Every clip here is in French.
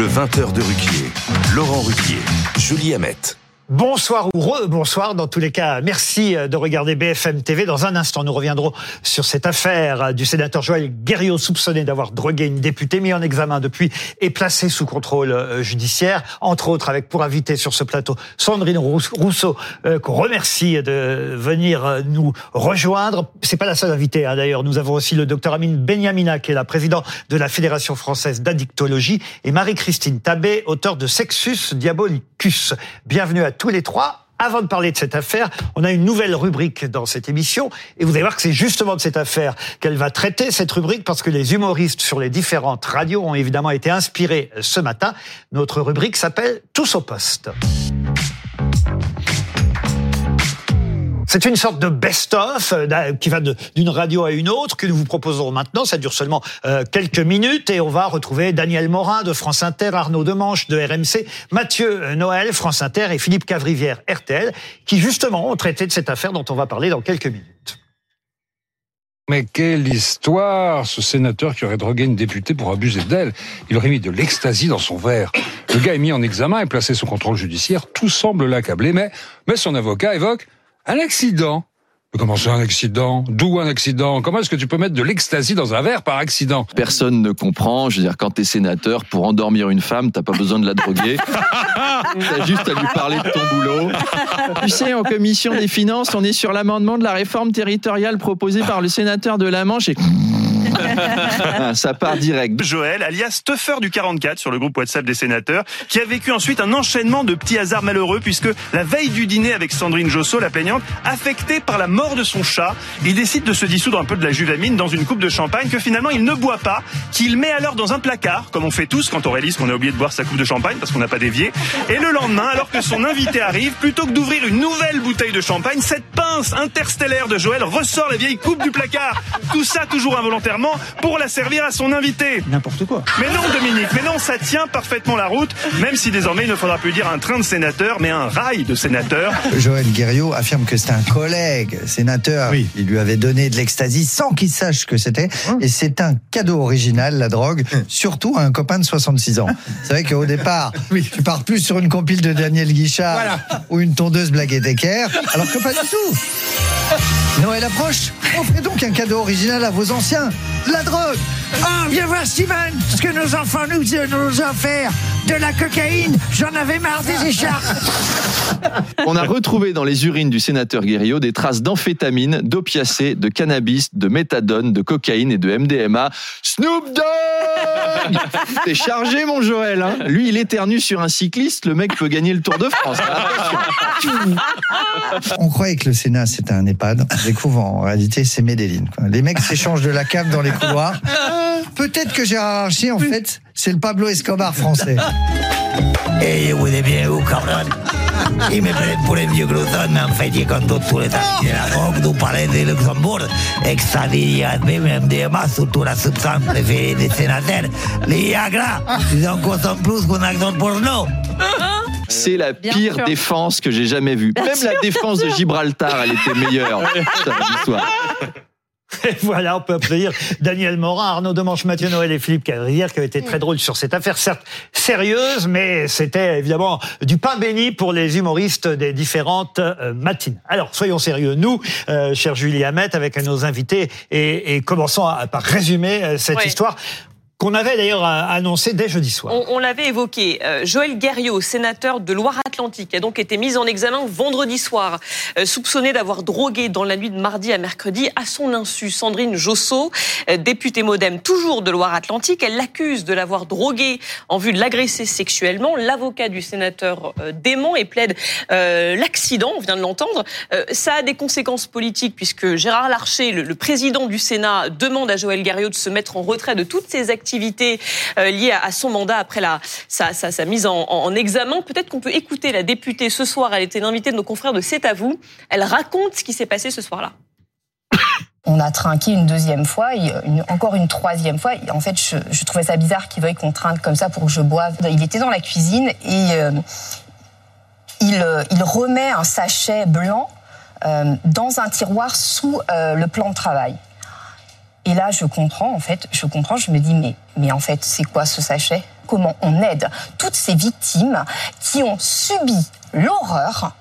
Le 20h de Ruquier. Laurent Ruquier. Julie Hamet. Bonsoir ou re-bonsoir. Dans tous les cas, merci de regarder BFM TV. Dans un instant, nous reviendrons sur cette affaire du sénateur Joël Guerriot soupçonné d'avoir drogué une députée mis en examen depuis et placé sous contrôle euh, judiciaire. Entre autres, avec pour invité sur ce plateau Sandrine Rousseau, euh, qu'on remercie de venir euh, nous rejoindre. C'est pas la seule invitée, hein, d'ailleurs. Nous avons aussi le docteur Amine Benyamina, qui est la présidente de la Fédération française d'addictologie, et Marie-Christine Tabé, auteur de Sexus Diabolicus. Bienvenue à tous les trois. Avant de parler de cette affaire, on a une nouvelle rubrique dans cette émission et vous allez voir que c'est justement de cette affaire qu'elle va traiter cette rubrique parce que les humoristes sur les différentes radios ont évidemment été inspirés ce matin. Notre rubrique s'appelle Tous au poste. C'est une sorte de best-of euh, qui va d'une radio à une autre que nous vous proposons maintenant. Ça dure seulement euh, quelques minutes et on va retrouver Daniel Morin de France Inter, Arnaud Demanche de RMC, Mathieu Noël France Inter et Philippe Cavrivière RTL qui justement ont traité de cette affaire dont on va parler dans quelques minutes. Mais quelle histoire Ce sénateur qui aurait drogué une députée pour abuser d'elle. Il aurait mis de l'ecstasy dans son verre. Le gars est mis en examen et placé sous contrôle judiciaire. Tout semble l'accabler, mais, mais son avocat évoque un accident. Mais comment c'est un accident? D'où un accident? Comment est-ce que tu peux mettre de l'ecstasy dans un verre par accident? Personne ne comprend. Je veux dire, quand t'es sénateur, pour endormir une femme, t'as pas besoin de la droguer. t'as juste à lui parler de ton boulot. Tu sais, en commission des finances, on est sur l'amendement de la réforme territoriale proposée par le sénateur de la Manche et ça part direct. Joël, alias Tuffer du 44 sur le groupe WhatsApp des sénateurs, qui a vécu ensuite un enchaînement de petits hasards malheureux puisque la veille du dîner avec Sandrine Josso, la plaignante, affectée par la mort de son chat, il décide de se dissoudre un peu de la juvamine dans une coupe de champagne que finalement il ne boit pas, qu'il met alors dans un placard, comme on fait tous quand on réalise qu'on a oublié de boire sa coupe de champagne parce qu'on n'a pas dévié. Et le lendemain, alors que son invité arrive, plutôt que d'ouvrir une nouvelle bouteille de champagne, cette pince interstellaire de Joël ressort la vieille coupe du placard. Tout ça toujours involontairement pour la servir à son invité. N'importe quoi. Mais non, Dominique, mais non, ça tient parfaitement la route, même si désormais il ne faudra plus dire un train de sénateur, mais un rail de sénateur. Joël Guerriot affirme que c'est un collègue sénateur. Oui. Il lui avait donné de l'ecstasy sans qu'il sache ce que c'était. Et c'est un cadeau original, la drogue, surtout à un copain de 66 ans. C'est vrai qu'au départ, tu pars plus sur une compile de Daniel Guichard ou une tondeuse Blague et Decker, alors que pas du tout. Noël approche, offrez donc un cadeau original à vos anciens. La drogue Oh, viens voir Steven, ce que nos enfants nous, nous ont offert. De la cocaïne, j'en avais marre des écharpes. On a retrouvé dans les urines du sénateur Guerriot des traces d'amphétamine, d'opiacés, de cannabis, de méthadone, de cocaïne et de MDMA. Snoop Dogg T'es chargé, mon Joël. Hein Lui, il éternue sur un cycliste. Le mec peut gagner le Tour de France. Attention. On croyait que le Sénat c'était un EHPAD. On découvre en réalité c'est Medellin. Les mecs s'échangent de la cave dans les couloirs. Peut-être que Gérard Archer en fait c'est le Pablo Escobar français. Eh, vous êtes bien où, cabron Ils me prennent pour un vieux glouton, mais en fait, ils comptent tous les temps. la drogue, nous parlez de Luxembourg. Extradit, même MDMA, surtout la substance préférée des sénateurs, les Viagra. Ils en consomment plus qu'un acteur porno. C'est la pire sûr. défense que j'ai jamais vue. Même la défense de Gibraltar, elle était meilleure. Putain. Et voilà, on peut applaudir Daniel Morin, Arnaud Demanche, Mathieu Noël et Philippe Cavrière qui ont été très drôles sur cette affaire, certes sérieuse, mais c'était évidemment du pain béni pour les humoristes des différentes euh, matines. Alors, soyons sérieux, nous, euh, cher Julie Hamet, avec nos invités, et, et commençons à, par résumer euh, cette histoire qu'on avait d'ailleurs euh, annoncée dès jeudi soir. On, l'avait évoqué. Euh, Joël Guerriot, sénateur de Loire-Atlantique, a donc été mis en examen vendredi soir, euh, soupçonné d'avoir drogué dans la nuit de mardi à mercredi à son insu Sandrine Josso, euh, députée modem toujours de Loire-Atlantique. Elle l'accuse de l'avoir drogué en vue de l'agresser sexuellement. L'avocat du sénateur dément et plaide l'accident, on vient de l'entendre. Ça a des conséquences politiques puisque Gérard Larcher, le, le président du Sénat, demande à Joël Guerriot de se mettre en retrait de toutes ses activités euh, liées à, son mandat après la, sa, sa- mise en, en- en examen. Peut-être qu'on peut écouter la députée ce soir. Elle était l'invitée de nos confrères de C'est à vous. Elle raconte ce qui s'est passé ce soir-là. On a trinqué une deuxième fois, encore une troisième fois. En fait, je, trouvais ça bizarre qu'il veuille qu'on trinque comme ça pour que je boive. Il était dans la cuisine et euh, il, euh, il remet un sachet blanc dans un tiroir sous le plan de travail. Et là, je comprends, en fait, je comprends, je me dis, mais, mais en fait, c'est quoi ce sachet? Comment on aide toutes ces victimes qui ont subi l'horreur?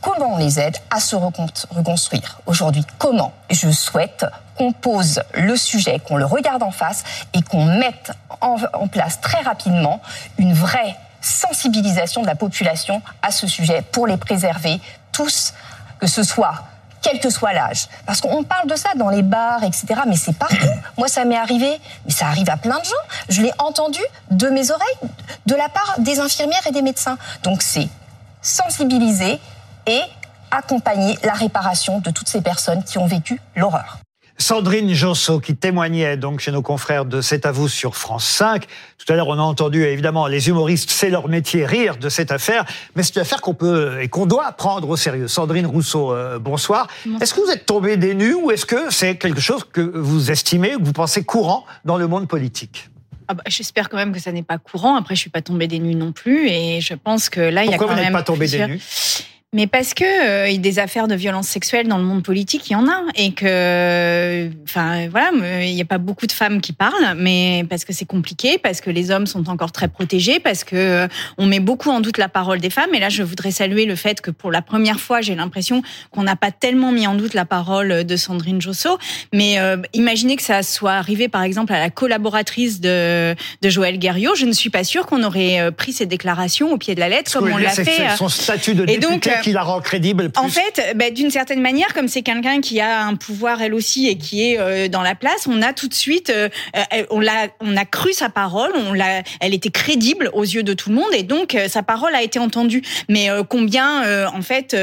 Comment on les aide à se reconstruire? Aujourd'hui Comment? Je souhaite qu'on pose le sujet, qu'on le regarde en face et qu'on mette en, place très rapidement une vraie sensibilisation de la population à ce sujet pour les préserver tous, que ce soit quel que soit l'âge. Parce qu'on parle de ça dans les bars, etc. Mais c'est partout. Moi, ça m'est arrivé, mais ça arrive à plein de gens. Je l'ai entendu de mes oreilles, de la part des infirmières et des médecins. Donc c'est sensibiliser et accompagner la réparation de toutes ces personnes qui ont vécu l'horreur. Sandrine Josso qui témoignait donc chez nos confrères de C'est à vous sur France 5. Tout à l'heure, on a entendu évidemment les humoristes, c'est leur métier, rire de cette affaire, mais c'est une affaire qu'on peut et qu'on doit prendre au sérieux. Sandrine Rousseau, euh, bonsoir. Est-ce que vous êtes tombé des nues ou est-ce que c'est quelque chose que vous estimez ou que vous pensez courant dans le monde politique? Ah bah, J'espère quand même que ça n'est pas courant. Après, je suis pas tombée des nues non plus, et je pense que là, il y a quand vous même. Pourquoi vous n'êtes pas tombée des nues? Mais parce que euh, des affaires de violence sexuelle dans le monde politique, il y en a, et que, enfin voilà, il n'y a pas beaucoup de femmes qui parlent, mais parce que c'est compliqué, parce que les hommes sont encore très protégés, parce que euh, on met beaucoup en doute la parole des femmes. Et là, je voudrais saluer le fait que pour la première fois, j'ai l'impression qu'on n'a pas tellement mis en doute la parole de Sandrine Josso. Mais euh, imaginez que ça soit arrivé, par exemple, à la collaboratrice de, de Joël Guerriot. Je ne suis pas sûre qu'on aurait euh, pris ces déclarations au pied de la lettre, comme on l'a fait. Son statut de député qui la rend crédible. En fait, bah, d'une certaine manière, comme c'est quelqu'un qui a un pouvoir elle aussi et qui est euh, dans la place, on a tout de suite, euh, euh, on l'a, on a cru sa parole, on l'a, elle était crédible aux yeux de tout le monde et donc sa parole a été entendue. Mais combien, en fait,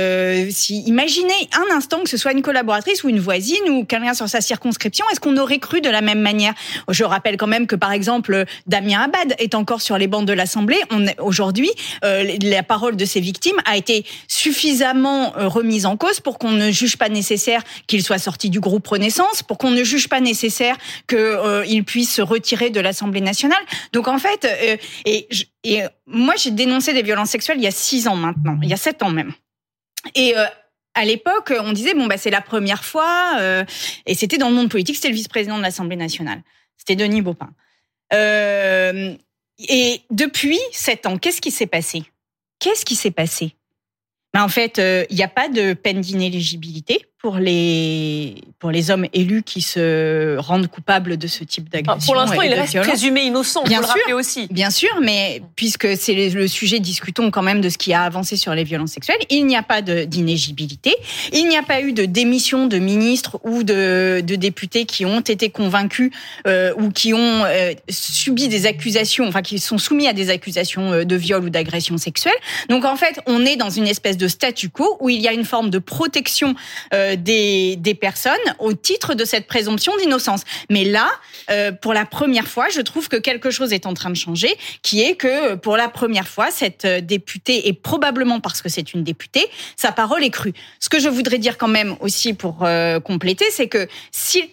si imaginez un instant que ce soit une collaboratrice ou une voisine ou quelqu'un sur sa circonscription, est-ce qu'on aurait cru de la même manière? Je rappelle quand même que par exemple Damien Abad est encore sur les bancs de l'Assemblée. On aujourd'hui, la parole de ces victimes a été suffisamment euh, remise en cause pour qu'on ne juge pas nécessaire qu'il soit sorti du groupe Renaissance, pour qu'on ne juge pas nécessaire qu'il euh, puisse se retirer de l'Assemblée nationale. Donc en fait, euh, et, moi j'ai dénoncé des violences sexuelles il y a six ans maintenant, il y a sept ans même. Et à l'époque, on disait bon bah c'est la première fois, et c'était dans le monde politique, c'était le vice-président de l'Assemblée nationale, c'était Denis Baupin. et depuis sept ans, qu'est-ce qui s'est passé? Qu'est-ce qui s'est passé? Mais en fait, euh, il n'y a pas de peine d'inéligibilité pour les pour les hommes élus qui se rendent coupables de ce type d'agression. Pour l'instant, il reste présumé innocent. Bien sûr, le aussi. Bien sûr, mais puisque c'est le sujet, discutons quand même de ce qui a avancé sur les violences sexuelles. Il n'y a pas d'inégibilité. Il n'y a pas eu de démission de ministres ou de, de députés qui ont été convaincus euh, ou qui ont euh, subi des accusations, enfin qui sont soumis à des accusations euh, de viol ou d'agression sexuelle. Donc en fait, on est dans une espèce de statu quo où il y a une forme de protection. Euh, euh, des, personnes au titre de cette présomption d'innocence. Mais là, euh, pour la première fois, je trouve que quelque chose est en train de changer, qui est que pour la première fois, cette euh, députée, et probablement parce que c'est une députée, sa parole est crue. Ce que je voudrais dire quand même aussi pour compléter, c'est que s'il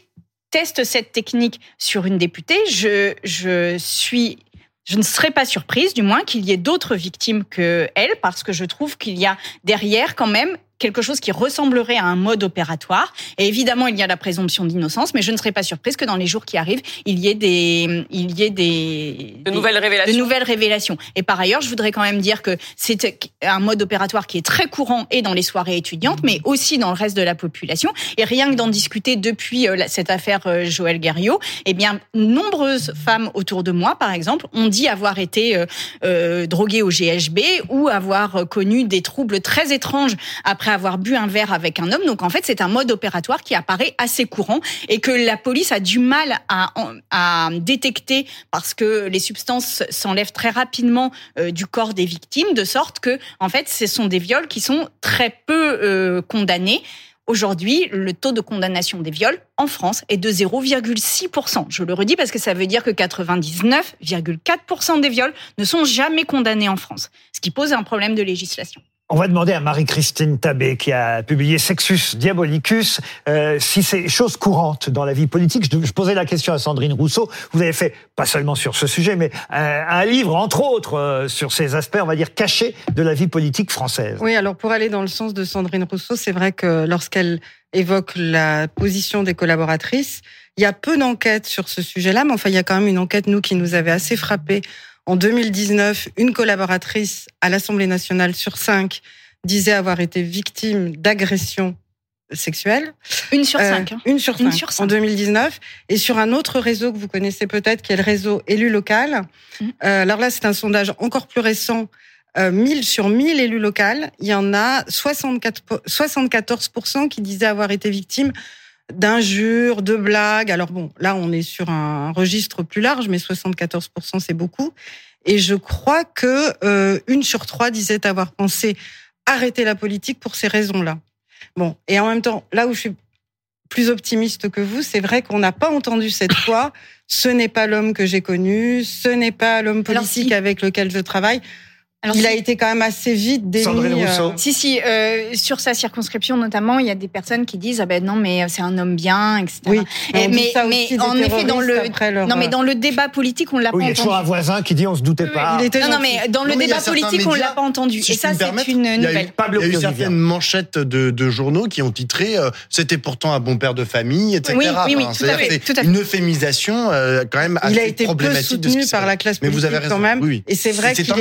teste cette technique sur une députée, je, je suis je ne serais pas surprise, du moins, qu'il y ait d'autres victimes que elle, parce que je trouve qu'il y a derrière quand même quelque chose qui ressemblerait à un mode opératoire. Et évidemment, il y a la présomption d'innocence, mais je ne serais pas surprise que dans les jours qui arrivent, il y ait des, il y ait des, de nouvelles révélations. De nouvelles révélations. Et par ailleurs, je voudrais quand même dire que c'est un mode opératoire qui est très courant et dans les soirées étudiantes, mais aussi dans le reste de la population. Et rien que d'en discuter depuis euh, cette affaire euh, Joël Guerriot, eh bien, nombreuses femmes autour de moi, par exemple, ont dit avoir été euh, euh droguées au GHB ou avoir connu des troubles très étranges après avoir bu un verre avec un homme. Donc en fait, c'est un mode opératoire qui apparaît assez courant et que la police a du mal à, à détecter parce que les substances s'enlèvent très rapidement euh, du corps des victimes, de sorte que en fait, ce sont des viols qui sont très peu euh, condamnés. Aujourd'hui, le taux de condamnation des viols en France est de 0,6%. Je le redis parce que ça veut dire que 99,4% des viols ne sont jamais condamnés en France, ce qui pose un problème de législation. On va demander à Marie-Christine Tabé, qui a publié Sexus Diabolicus, euh, si c'est chose courante dans la vie politique. Je, posais la question à Sandrine Rousseau. Vous avez fait, pas seulement sur ce sujet, mais euh, un livre, entre autres, euh, sur ces aspects, on va dire, cachés de la vie politique française. Oui, alors pour aller dans le sens de Sandrine Rousseau, c'est vrai que lorsqu'elle évoque la position des collaboratrices, il y a peu d'enquêtes sur ce sujet-là, mais enfin, il y a quand même une enquête, nous, qui nous avait assez frappé En 2019, une collaboratrice à l'Assemblée nationale sur cinq disait avoir été victime d'agressions sexuelles. Une sur Euh, cinq. hein. une sur Une cinq sur en cinq. 2019. Et sur un autre réseau que vous connaissez peut-être, qui est le réseau élu local. Mhm. Euh, alors là, c'est un sondage encore plus récent. Euh, 1000 sur 1000 élus locaux, il y en a 64, po- 74% qui disaient avoir été victimes d'injures, de blagues. Alors bon, là, on est sur un registre plus large, mais 74%, c'est beaucoup. Et je crois que euh, une sur trois disait avoir pensé arrêter la politique pour ces raisons-là. Bon, et en même temps, là où je suis plus optimiste que vous, c'est vrai qu'on n'a pas entendu cette fois. Ce n'est pas l'homme que j'ai connu, ce n'est pas l'homme politique si. avec lequel je travaille. Alors, il a été quand même assez vite démis. Sandrine euh, Rousseau. Si, si, euh, sur sa circonscription notamment, il y a des personnes qui disent ah ben non mais c'est un homme bien, etc. Oui, mais Et- on dit mais, mais en effet dans le leur, non mais euh, dans le débat politique on l'a Oui, il y pas a toujours un entendu. voisin qui dit on se doutait pas. Il était Non non mais dans le mais débat politique on médias, l'a pas entendu si et ça c'est une Il y a eu, nouvelle. Pablo il y a eu certaines manchettes de, de journaux qui ont titré euh, c'était pourtant un bon père de famille, etc. Oui, oui, oui, Enfin, tout à c'est-à-dire fait, c'est tout à fait. une euphémisation euh, quand même assez Il a été peu problématique de ce soutenu qui par la classe Mais politique vous avez raison. Et c'est vrai C'est qu'il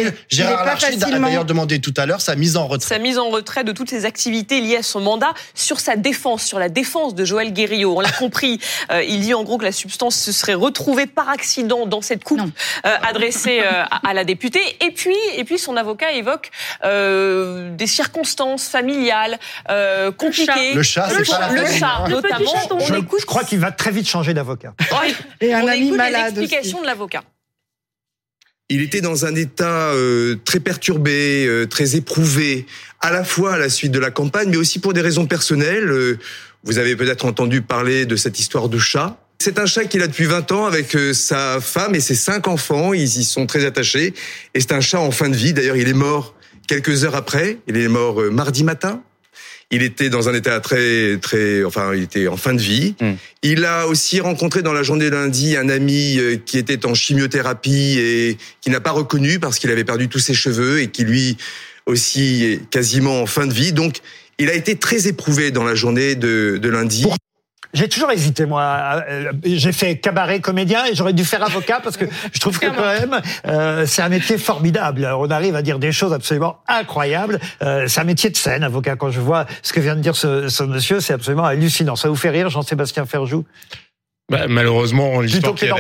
pas Larcher a d'ailleurs demandé tout à l'heure sa mise en retrait. Sa mise en retrait de toutes ses activités liées à son mandat sur sa défense, sur la défense de Joël Guerriot. On l'a compris, euh, il dit en gros que la substance se serait retrouvée par accident dans cette coupe euh, adressée euh, à, à la députée. Et puis, et puis son avocat évoque euh, des circonstances familiales euh, compliquées. Le chat, le c'est pas la le famille, chat, hein. Le petit notamment. On Je, écoute, je crois qu'il va très vite changer d'avocat. Et un on ami écoute malade les explications aussi. de l'avocat. Il était dans un état euh, très perturbé, euh, très éprouvé, à la fois à la suite de la campagne, mais aussi pour des raisons personnelles. Euh, vous avez peut-être entendu parler de cette histoire de chat. C'est un chat qu'il a depuis 20 ans avec euh, sa femme et ses cinq enfants. Ils y sont très attachés. Et c'est un chat en fin de vie. D'ailleurs, il est mort quelques heures après. Il est mort euh, mardi matin. Il était dans un état très, très, enfin, il était en fin de vie. Mm. Il a aussi rencontré dans la journée de lundi un ami euh, qui était en chimiothérapie et qui n'a pas reconnu parce qu'il avait perdu tous ses cheveux et qui lui aussi est quasiment en fin de vie. Donc, il a été très éprouvé dans la journée de, de lundi. J'ai toujours hésité, moi. Euh, J'ai fait cabaret comédien et j'aurais dû faire avocat parce que je trouve que quand même, euh, c'est un métier formidable. On arrive à dire des choses absolument incroyables. Euh, c'est un métier de scène, avocat. Quand je vois ce que vient de dire ce, ce monsieur, c'est absolument hallucinant. Ça vous fait rire, Jean-Sébastien Ferjou? Bah, malheureusement, l'histoire que qu'il y,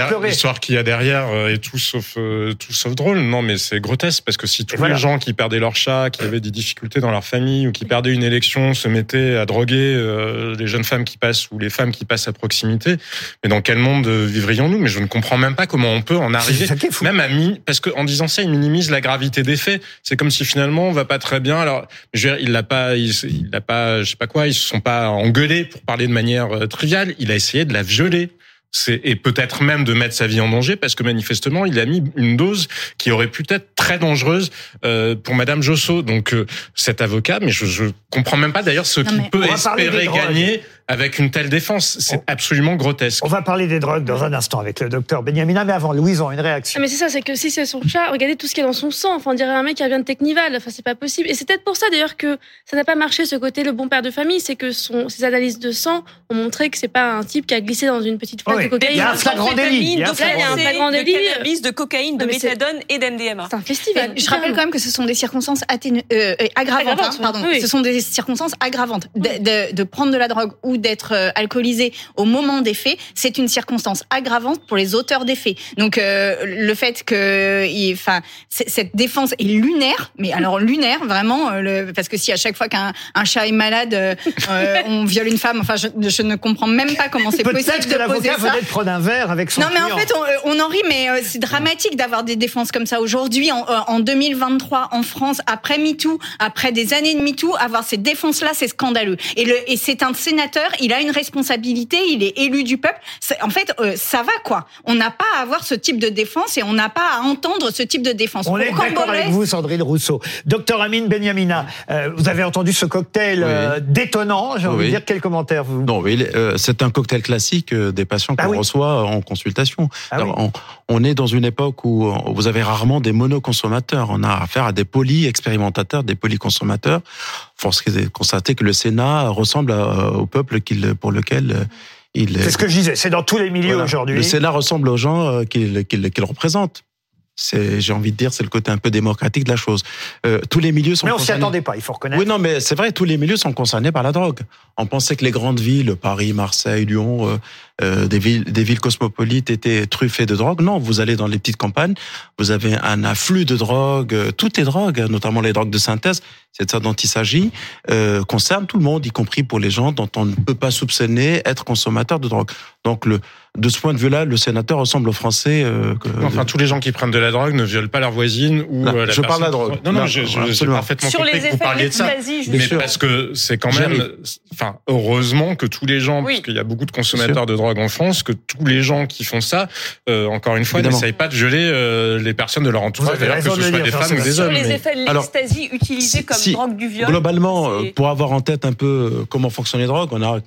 a derrière- y a euh, est tout sauf euh, tout sauf drôle. Non, mais c'est grotesque parce que si tous voilà. les gens qui perdaient leur chat, qui avaient des difficultés dans leur famille ou qui perdaient une élection, se mettaient à droguer euh, les jeunes femmes qui passent ou les femmes qui passent à proximité, mais dans quel monde euh, vivrions-nous? Mais je ne comprends même pas comment on peut en arriver. Même à mi parce qu'en disant ça, il minimise la gravité des faits. C'est comme si finalement on va pas très bien. Alors, je veux dire, il l'a pas, il, il l'a pas, je sais pas quoi. Ils se sont pas engueulés pour parler de manière triviale. Il a essayé de la violer. C'est, et peut-être même de mettre sa vie en danger parce que manifestement il a mis une dose qui aurait pu être très dangereuse euh, pour Madame Josso. Donc euh, cet avocat, mais je, je comprends même pas d'ailleurs ce qu'il peut espérer drogues. Avec une telle défense. C'est absolument grotesque. On va parler des drogues dans un instant avec le docteur Benhamina, mais avant, Louison, une Ah, réaction. mais c'est ça, c'est que si c'est son chat, regardez tout ce qu'il y a dans son sang. Enfin, on dirait un mec qui vient de Technival. Enfin, c'est pas possible. Et c'est peut-être pour ça d'ailleurs que ça n'a pas marché ce côté le bon père de famille, c'est que son, ses analyses de sang ont montré que c'est pas un type qui a glissé dans une petite flaque Oui, de cocaïne. il y a un flagrant délit. Il y a un Là, il y a un flagrant flagrant de délit. cannabis, de cocaïne, de méthadone et d'MDMA. C'est un festival. Je rappelle quand même que ce sont des circonstances atténu- euh, euh, aggravantes. Aggravantes, hein, pardon. oui. Ce sont des circonstances aggravantes. De, de- de prendre de la drogue ou d'être euh, alcoolisé au moment des faits, c'est une circonstance aggravante pour les auteurs des faits. Donc euh, le fait que, enfin, cette défense est lunaire, mais alors lunaire vraiment, euh, le, parce que si à chaque fois qu'un un chat est malade, euh, on viole une femme, enfin, je, je ne comprends même pas comment c'est possible Peut-être que de poser l'avocat de prendre un verre avec son Non, mais en fait, on, on en rit, mais c'est dramatique d'avoir des défenses comme ça aujourd'hui, en, euh, en 2023, en France, après MeToo, après des années de MeToo, avoir ces défenses-là, c'est scandaleux. Et, le, et c'est un sénateur, il a une responsabilité, il est élu du peuple. En fait, euh, ça va quoi. On n'a pas à avoir ce type de défense et on n'a pas à entendre ce type de défense. On est Rocambole- d'accord avec vous, Sandrine Rousseau. Docteur Amine Benyamina, euh, vous avez entendu ce cocktail euh, détonnant, j'ai envie de Oui. dire. Quel commentaire vous Non, oui, euh, c'est un cocktail classique euh, des patients qu'on Ah oui. reçoit en consultation. Ah Alors, oui. on, on est dans une époque où euh, vous avez rarement des monoconsommateurs. On a affaire à des poly-expérimentateurs, des polyconsommateurs. Force est de constater que le Sénat ressemble à- au peuple qu'il, pour lequel euh, il C'est ce que je disais, c'est dans tous les milieux Voilà. aujourd'hui. Le Sénat ressemble aux gens euh, qu'il représente. C'est, j'ai envie de dire, c'est le côté un peu démocratique de la chose. Euh, tous les milieux sont Mais on s'y attendait pas, il faut reconnaître. Oui, non, mais c'est vrai, tous les milieux sont concernés par la drogue. On pensait que les grandes villes, Paris, Marseille, Lyon, euh, euh, des villes, des villes cosmopolites étaient truffées de drogue. Non, vous allez dans les petites campagnes, vous avez un afflux de drogue. euh, Toutes les drogues, notamment les drogues de synthèse, c'est de ça dont il s'agit, euh, concernent tout le monde, y compris pour les gens dont on ne peut pas soupçonner être consommateurs de drogue. Donc, le, de ce point de vue-là, le sénateur ressemble aux Français. euh, que- Enfin, tous les gens qui prennent de la drogue ne violent pas leur voisine ou Non, euh, la je parle de la drogue. Non, non, Non, je- parfaitement Sur compris les que vous parliez de ça. Mais parce que c'est quand même, enfin, heureusement que tous les gens, Oui. parce qu'il y a beaucoup de consommateurs de drogue en France, que tous les gens qui font ça, euh, encore une fois, n'essayent pas de violer euh, les personnes de leur entourage, d'ailleurs, que ce soit des femmes ou des Sur hommes. les mais- effets de Alors, l'ecstasy utilisés comme si- drogue du viol. Globalement, euh, pour avoir en tête un peu comment fonctionnent les drogues, on a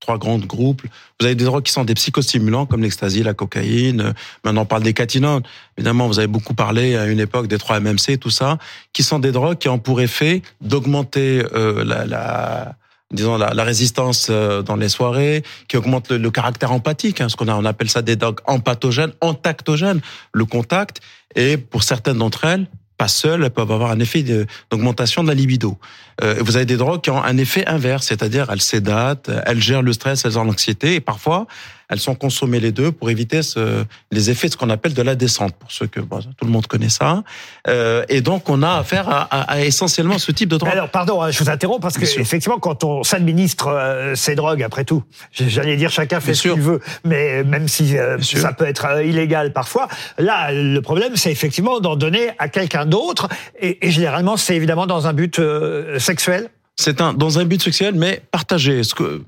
trois grands groupes. Vous avez des drogues qui sont des psychostimulants comme l'ecstasy, la cocaïne. Maintenant, on parle des catinones. Évidemment, vous avez beaucoup parlé à une époque des 3 MMC, tout ça, qui sont des drogues qui ont pour effet d'augmenter euh, la, la disons la, la résistance euh, dans les soirées, qui augmente le, le caractère empathique, hein, ce qu'on on appelle ça des drogues empathogènes, entactogènes, le contact. Et pour certaines d'entre elles, pas seules, elles peuvent avoir un effet d'augmentation de la libido. Euh, vous avez des drogues qui ont un effet inverse, c'est-à-dire elles sédatent, elles gèrent le stress, elles ont l'anxiété, et parfois elles sont consommées les deux pour éviter ce, les effets de ce qu'on appelle de la descente, pour ceux que bon, tout le monde connaît ça. Euh, et donc on a affaire à, à- à essentiellement ce type de drogue. Alors, pardon, hein, je vous interromps parce que effectivement, quand on s'administre euh, ces drogues, après tout, j'allais dire chacun fait Bien ce qu'il veut, mais même si euh, ça peut être illégal parfois, là, le problème, c'est effectivement d'en donner à quelqu'un d'autre, et, et généralement, c'est évidemment dans un but euh, sexuel. C'est un dans un but sexuel, mais partagé. Ce que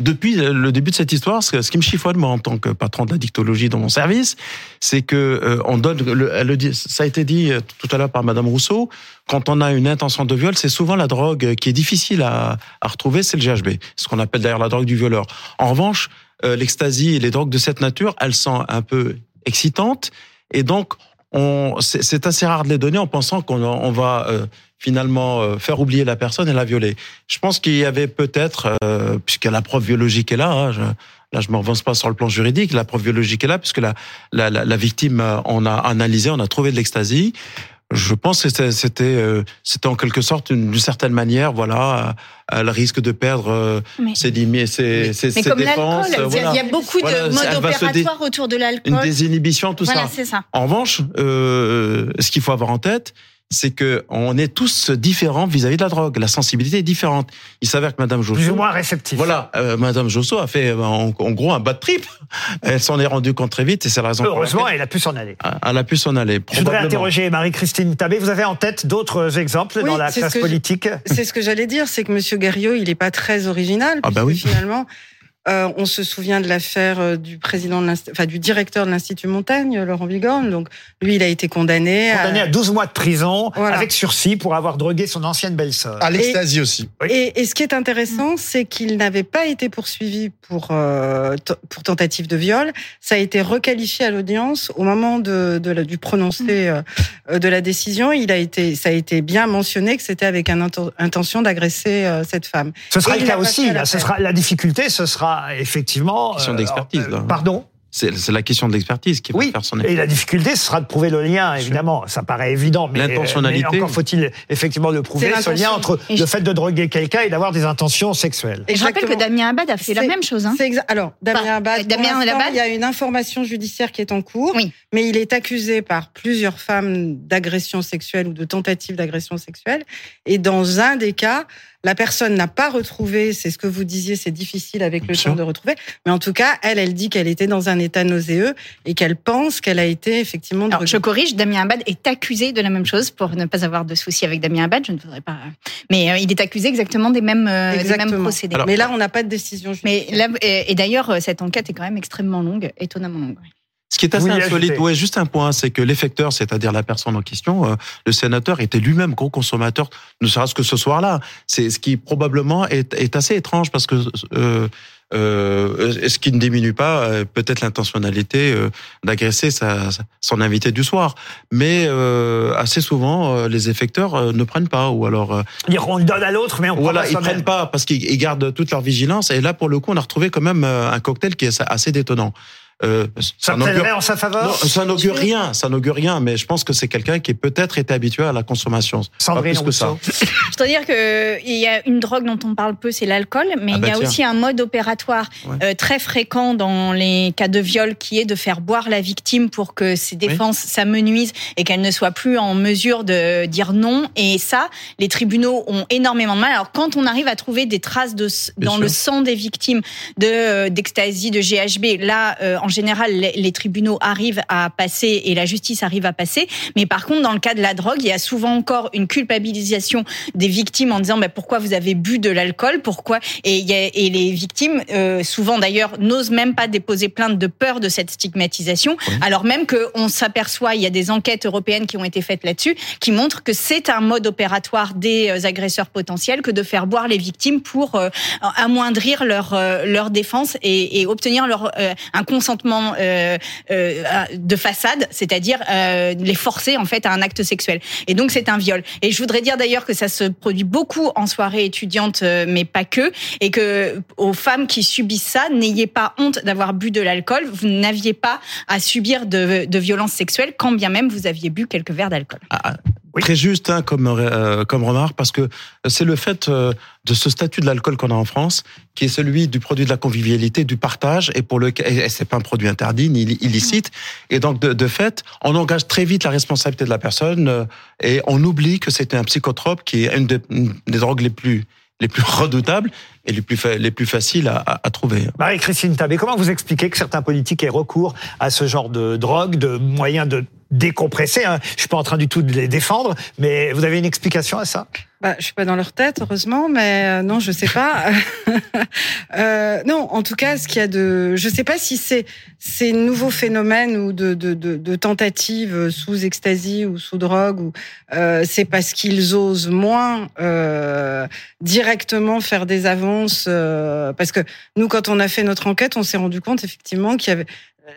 depuis le début de cette histoire, ce, qui me chiffonne moi en tant que patron de la dans mon service, c'est que euh, on donne. Le, ça a été dit euh, tout à l'heure par Madame Rousseau. Quand on a une intention de viol, c'est souvent la drogue qui est difficile à, à retrouver, c'est le GHB, ce qu'on appelle d'ailleurs la drogue du violeur. En revanche, euh, et les drogues de cette nature, elles sont un peu excitantes et donc on, c'est assez rare de les donner en pensant qu'on on va euh, finalement euh, faire oublier la personne et la violer. Je pense qu'il y avait peut-être, euh, puisque la preuve biologique est là, hein, je, là je me avance pas sur le plan juridique, la preuve biologique est là, puisque la, la, la, la victime, euh, on a analysé, on a trouvé de l'ecstasy. Je pense que c'était, c'était, euh, c'était en quelque sorte une- d'une certaine manière, voilà, elle risque de perdre euh, Mais- ses limites, ses, ses, Mais ses comme défenses. l'alcool, euh, il y a- voilà. il y a beaucoup Voilà, de modes opératoires autour de l'alcool. une désinhibition, tout Voilà, ça. c'est ça. En revanche, euh, ce qu'il faut avoir en tête, c'est que on est tous différents vis-à-vis de la drogue. La sensibilité est différente. Il s'avère que Madame Josso, Plus ou moins réceptif. voilà, euh, Madame Josso a fait euh, en, en gros un bas de trip. Elle s'en est rendue compte très vite et c'est la raison pour Heureusement, laquelle elle a pu s'en aller. elle a pu s'en aller. Je voudrais interroger Marie-Christine Tabé. Vous avez en tête d'autres exemples Oui, dans la classe politique? C'est ce que j'allais dire, c'est que Monsieur Guerriot, il n'est pas très original. Ah bah oui. Finalement, euh, on se souvient de l'affaire euh, du président, de enfin du directeur de l'Institut Montaigne, Laurent Vigorne. Donc lui, il a été condamné. Condamné à 12 mois de prison Voilà. avec sursis pour avoir drogué son ancienne belle-sœur. À l'ecstasy aussi. Et, et ce qui est intéressant, c'est qu'il n'avait pas été poursuivi pour euh, pour tentative de viol. Ça a été requalifié à l'audience au moment de, de la- du prononcé euh, euh, de la décision. Il a été, ça a été bien mentionné que c'était avec une intention d'agresser euh, cette femme. Ce sera Et le cas aussi. à Là, ce sera la difficulté. Ce sera effectivement Question euh, d'expertise, euh. Pardon. C'est la question de l'expertise qui va Oui. faire son Et effet. la difficulté, ce sera de prouver le lien. Évidemment, ça paraît évident, mais, encore faut-il effectivement le prouver. Ce lien entre Et le fait de droguer quelqu'un et d'avoir des intentions sexuelles. Et je rappelle que. Damien Abad a fait la même chose. Hein. Alors, Damien Enfin, Abad, Damien Abad- il y a une information judiciaire qui est en cours, Oui. mais il est accusé par plusieurs femmes d'agression sexuelle ou de tentative d'agression sexuelle. Et dans un des cas, la personne n'a pas retrouvé, c'est ce que vous disiez, c'est difficile avec le temps de retrouver, mais en tout cas, elle, elle dit qu'elle était dans un état nauséeux et qu'elle pense qu'elle a été effectivement Alors, je corrige, Damien Abad est accusé de la même chose pour ne pas avoir de soucis avec Damien Abad. Je ne voudrais pas. Mais euh, il est accusé exactement des mêmes, euh, des mêmes Exactement. procédés. Alors, mais là, on n'a pas de décision mais là, et, et d'ailleurs, euh, cette enquête est quand même extrêmement longue, étonnamment longue. Ce qui est assez insolite, ouais, juste un point, c'est que l'effecteur, c'est-à-dire la personne en question, euh, le sénateur était lui-même gros consommateur, ne serait-ce que ce soir-là. C'est ce qui probablement est, est assez étrange parce que euh, euh, ce qui ne diminue pas euh, peut-être l'intentionnalité euh, d'agresser sa, son invité du soir. Mais euh, assez souvent, euh, les effecteurs ne prennent pas ou alors euh, Dire on le donne à l'autre, mais on prend voilà, pas ils prennent pas parce qu'ils ils gardent toute leur vigilance. Et là, pour le coup, on a retrouvé quand même un cocktail qui est assez détonnant. Euh, Ça n'augure- plaiderait en sa faveur Non, ça n'augure rien, ça n'augure rien, mais je pense que c'est quelqu'un qui est peut-être été habitué à la consommation. Sandrine pas plus que ça. Je dois dire que il y a une drogue dont on parle peu, c'est l'alcool, mais Ah il bah y a tiens. aussi un mode opératoire euh, très fréquent dans les cas de viol qui est de faire boire la victime pour que ses défenses s'amenuisent et qu'elle ne soit plus en mesure de dire non. Et ça, les tribunaux ont énormément de mal. Alors quand on arrive à trouver des traces de, Bien dans sûr. le sang des victimes de euh, d'ecstasy, de GHB, là, euh, en général, les, les tribunaux arrivent à passer et la justice arrive à passer. Mais par contre, dans le cas de la drogue, il y a souvent encore une culpabilisation des victimes en disant bah, pourquoi vous avez bu de l'alcool, pourquoi? Et, il y a- et les victimes euh, souvent d'ailleurs n'osent même pas déposer plainte de peur de cette stigmatisation, alors même que on s'aperçoit, il y a des enquêtes européennes qui ont été faites là-dessus, qui montrent que c'est un mode opératoire des euh, agresseurs potentiels que de faire boire les victimes pour euh, amoindrir leur euh, leur défense et, et obtenir leur euh, un consentement euh, euh, de façade, c'est-à-dire euh, les forcer en fait à un acte sexuel. Et donc c'est un viol. Et je voudrais dire d'ailleurs que ça se produit beaucoup en soirée étudiante, mais pas que, et que aux femmes qui subissent ça, n'ayez pas honte d'avoir bu de l'alcool. Vous n'aviez pas à subir de, de violences sexuelles, quand bien même vous aviez bu quelques verres d'alcool. Très juste hein, comme euh, comme remarque parce que c'est le fait euh, de ce statut de l'alcool qu'on a en France qui est celui du produit de la convivialité, du partage et pour le et c'est pas un produit interdit ni illicite. Et donc de, de fait on engage très vite la responsabilité de la personne euh, et on oublie que c'est un psychotrope qui est une des, une des drogues les plus les plus redoutables et les plus fa- les plus faciles à, à, à trouver. Marie-Christine Tabé, comment vous expliquez que certains politiques aient recours à ce genre de drogue, de moyens de décompresser hein? Je suis pas en train du tout de les défendre, mais vous avez une explication à ça? Bah, je suis pas dans leur tête, heureusement, mais euh, non, je sais pas. euh, non, en tout cas, ce qu'il y a de, je sais pas si c'est ces nouveaux phénomènes ou de, de, de, de tentatives sous ecstasy ou sous drogue, ou euh, c'est parce qu'ils osent moins euh, directement faire des avances. euh, parce que nous, quand on a fait notre enquête, on s'est rendu compte effectivement qu'il y avait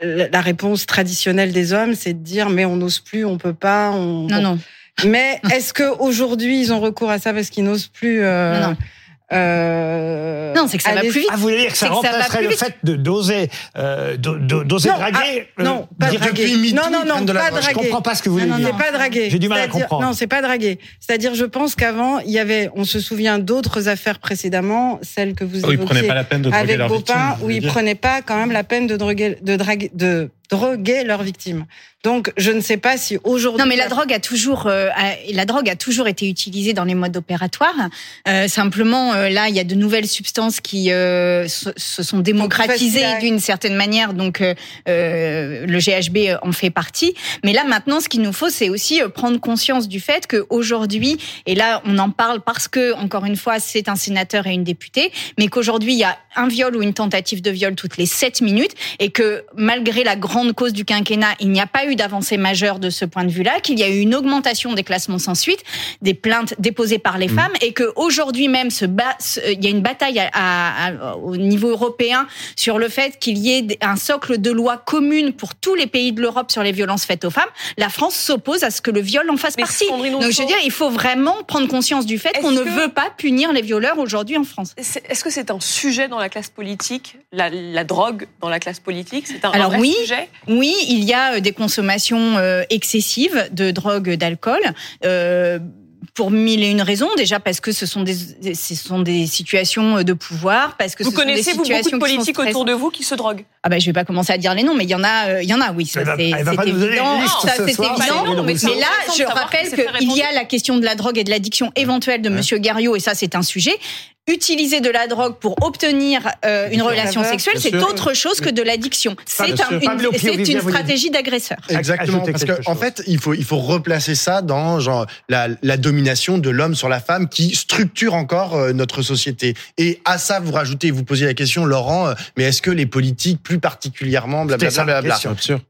la la réponse traditionnelle des hommes, c'est de dire mais on n'ose plus, on peut pas. On... Non, non. Mais est-ce que aujourd'hui ils ont recours à ça parce qu'ils n'osent plus euh, Non, non. euh, Non, c'est que ça va aller- plus vite. Ah, vous voulez dire que ça C'est que ça va remplacerait le vite. fait de d'oser euh, d'oser Non, draguer ah, non, euh, pas direct- draguer. Non, non, non, pas draguer. Je comprends pas ce que vous voulez non, non, dire. C'est pas draguer. J'ai du mal à comprendre. Non, c'est pas draguer. C'est-à-dire, je pense qu'avant, il y avait, on se souvient d'autres affaires précédemment, celles que vous Oh, ils évoquiez prenaient pas la peine de droguer avec vous où ils prenaient pas quand même la peine de droguer, de draguer, de droguer leurs victimes. Donc, je ne sais pas si aujourd'hui. Non, mais la drogue a toujours, euh, a- la drogue a toujours été utilisée dans les modes opératoires. Euh, simplement, euh, là, il y a de nouvelles substances qui se, se sont démocratisées d'une certaine manière. Donc, le GHB en fait partie. Mais là, maintenant, ce qu'il nous faut, c'est aussi prendre conscience du fait qu'aujourd'hui, et là, on en parle parce que, encore une fois, c'est un sénateur et une députée, mais qu'aujourd'hui, il y a un viol ou une tentative de viol toutes les 7 minutes et que malgré la grande cause du quinquennat, il n'y a pas eu d'avancée majeure de ce point de vue-là, qu'il y a eu une augmentation des classements sans suite, des plaintes déposées par les femmes et que aujourd'hui même se bat, se- il y a une bataille à- à- à- au niveau européen sur le fait qu'il y ait un socle de loi commune pour tous les pays de l'Europe sur les violences faites aux femmes. La France s'oppose à ce que le viol en fasse Mais partie. Donc je veux dire, il faut vraiment prendre conscience du fait qu'on ne que- veut pas punir les violeurs aujourd'hui en France. Est-ce que c'est un sujet dans la classe politique, la, la drogue dans la classe politique C'est un, vrai oui, sujet? Oui, il y a euh, des consommations euh, excessives de drogue, d'alcool. euh, pour mille et une raisons. Déjà parce que ce sont des, ce sont des situations de pouvoir, parce que Vous ce sont des connaissez vous, beaucoup situations de politiques autour de vous qui se droguent Ah bah je vais pas commencer à dire les noms, mais il y en a, euh, il y en a, oui, ça c'est elle va c'est pas nous donner évident. c'est évident. Mais, là, je rappelle qu'il y a la question de la drogue et de l'addiction éventuelle de Monsieur Garriot, et ça c'est un sujet. Utiliser de la drogue pour obtenir euh, une relation sexuelle, c'est autre chose que de l'addiction. C'est un- une, une stratégie d'agresseur. Exactement, parce qu'en en fait, il faut il faut replacer ça dans genre la, la domination de l'homme sur la femme qui structure encore euh, notre société. Et à ça, vous rajoutez, vous posiez la question, Laurent, euh, mais est-ce que les politiques, plus particulièrement, blablabla,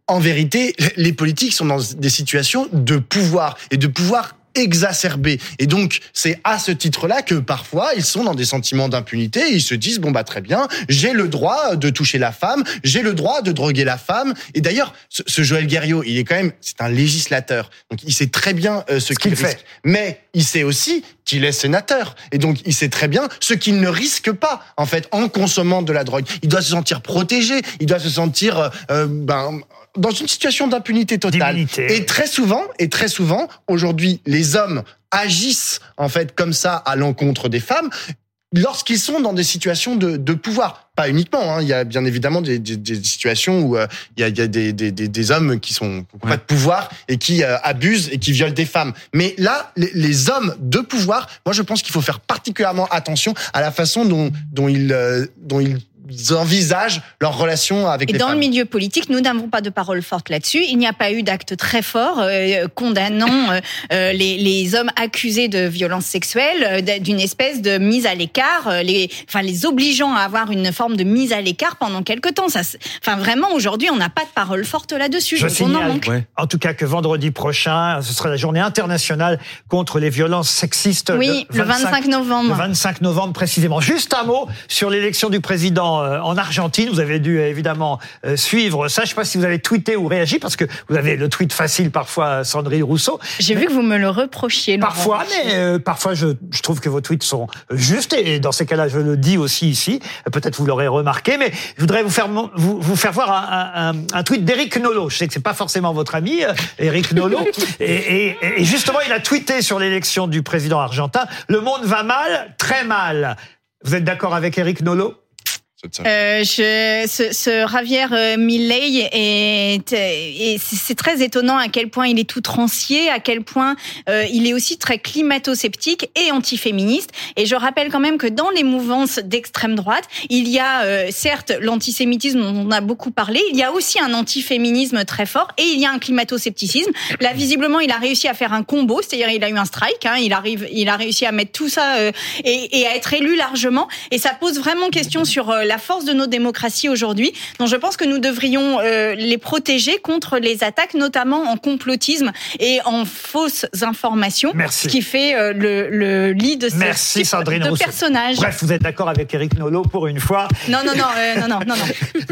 en vérité, les politiques sont dans des situations de pouvoir et de pouvoir exacerbé. Et donc, c'est à ce titre-là que parfois, ils sont dans des sentiments d'impunité ils se disent, bon, bah, très bien, j'ai le droit de toucher la femme, j'ai le droit de droguer la femme. Et d'ailleurs, ce, ce Joël Guerriot, il est quand même, c'est un législateur. Donc, il sait très bien euh, ce, qu'il fait. risque. Mais il sait aussi qu'il est sénateur. Et donc, il sait très bien ce qu'il ne risque pas, en fait, en consommant de la drogue. Il doit se sentir protégé, il doit se sentir, euh, euh, ben, dans une situation d'impunité totale. Et très souvent, et très souvent, aujourd'hui, les hommes agissent, en fait, comme ça, à l'encontre des femmes, lorsqu'ils sont dans des situations de, de pouvoir. Pas uniquement, hein. il y a bien évidemment des, des, des situations où euh, il y a, il y a des, des, des, hommes qui sont qui ont pas de pouvoir et qui euh, abusent et qui violent des femmes. Mais là, les, les hommes de pouvoir, moi je pense qu'il faut faire particulièrement attention à la façon dont, dont ils, euh, dont ils envisagent leur relation avec Et les dans femmes. le milieu politique, nous n'avons pas de parole forte là-dessus. Il n'y a pas eu d'acte très fort euh, condamnant euh, euh, les, les hommes accusés de violences sexuelles, d'une espèce de mise à l'écart, les, enfin les obligeant à avoir une forme de mise à l'écart pendant quelque temps. Ça, enfin vraiment aujourd'hui, on n'a pas de parole forte là-dessus. Je on en tout cas, que vendredi prochain, ce sera la journée internationale contre les violences sexistes. Oui, le 25 novembre. Le 25 novembre précisément. Juste un mot sur l'élection du président euh, en Argentine. Vous avez dû euh, évidemment euh, suivre ça. Je ne sais pas si vous avez tweeté ou réagi parce que vous avez le tweet facile parfois, Sandrine Rousseau. J'ai vu que vous me le reprochiez. Laurent. Parfois, mais euh, parfois je, je trouve que vos tweets sont justes et dans ces cas-là, je le dis aussi ici. Peut-être vous l'aurez remarqué, mais je voudrais vous faire vous, vous faire voir un, un- un tweet d'Éric Nolot. Je sais que c'est pas forcément votre ami, Éric Nolot, et, et- et justement, il a tweeté sur l'élection du président argentin. Le monde va mal, très mal. Vous êtes d'accord avec Éric Nolot? Euh, je, ce, ce Javier euh, Milei est, et c'est c'est très étonnant à quel point il est outrancier, à quel point euh, il est aussi très climato-sceptique et antiféministe. Et je rappelle quand même que dans les mouvances d'extrême droite, il y a euh, certes l'antisémitisme dont on a beaucoup parlé, il y a aussi un antiféminisme très fort et il y a un climato-scepticisme. Là, visiblement, il a réussi à faire un combo, c'est-à-dire il a eu un strike, hein, il arrive, il a réussi à mettre tout ça euh, et, et à être élu largement. Et ça pose vraiment question sur euh, la force de nos démocraties aujourd'hui. Donc je pense que nous devrions euh, les protéger contre les attaques, notamment en complotisme et en fausses informations, Merci. ce qui fait euh, le, le lit de ce Merci type Sandrine de Rousseau. personnages. Bref, vous êtes d'accord avec Éric Nolot pour une fois. Non, non, non, euh, non, non, non, non.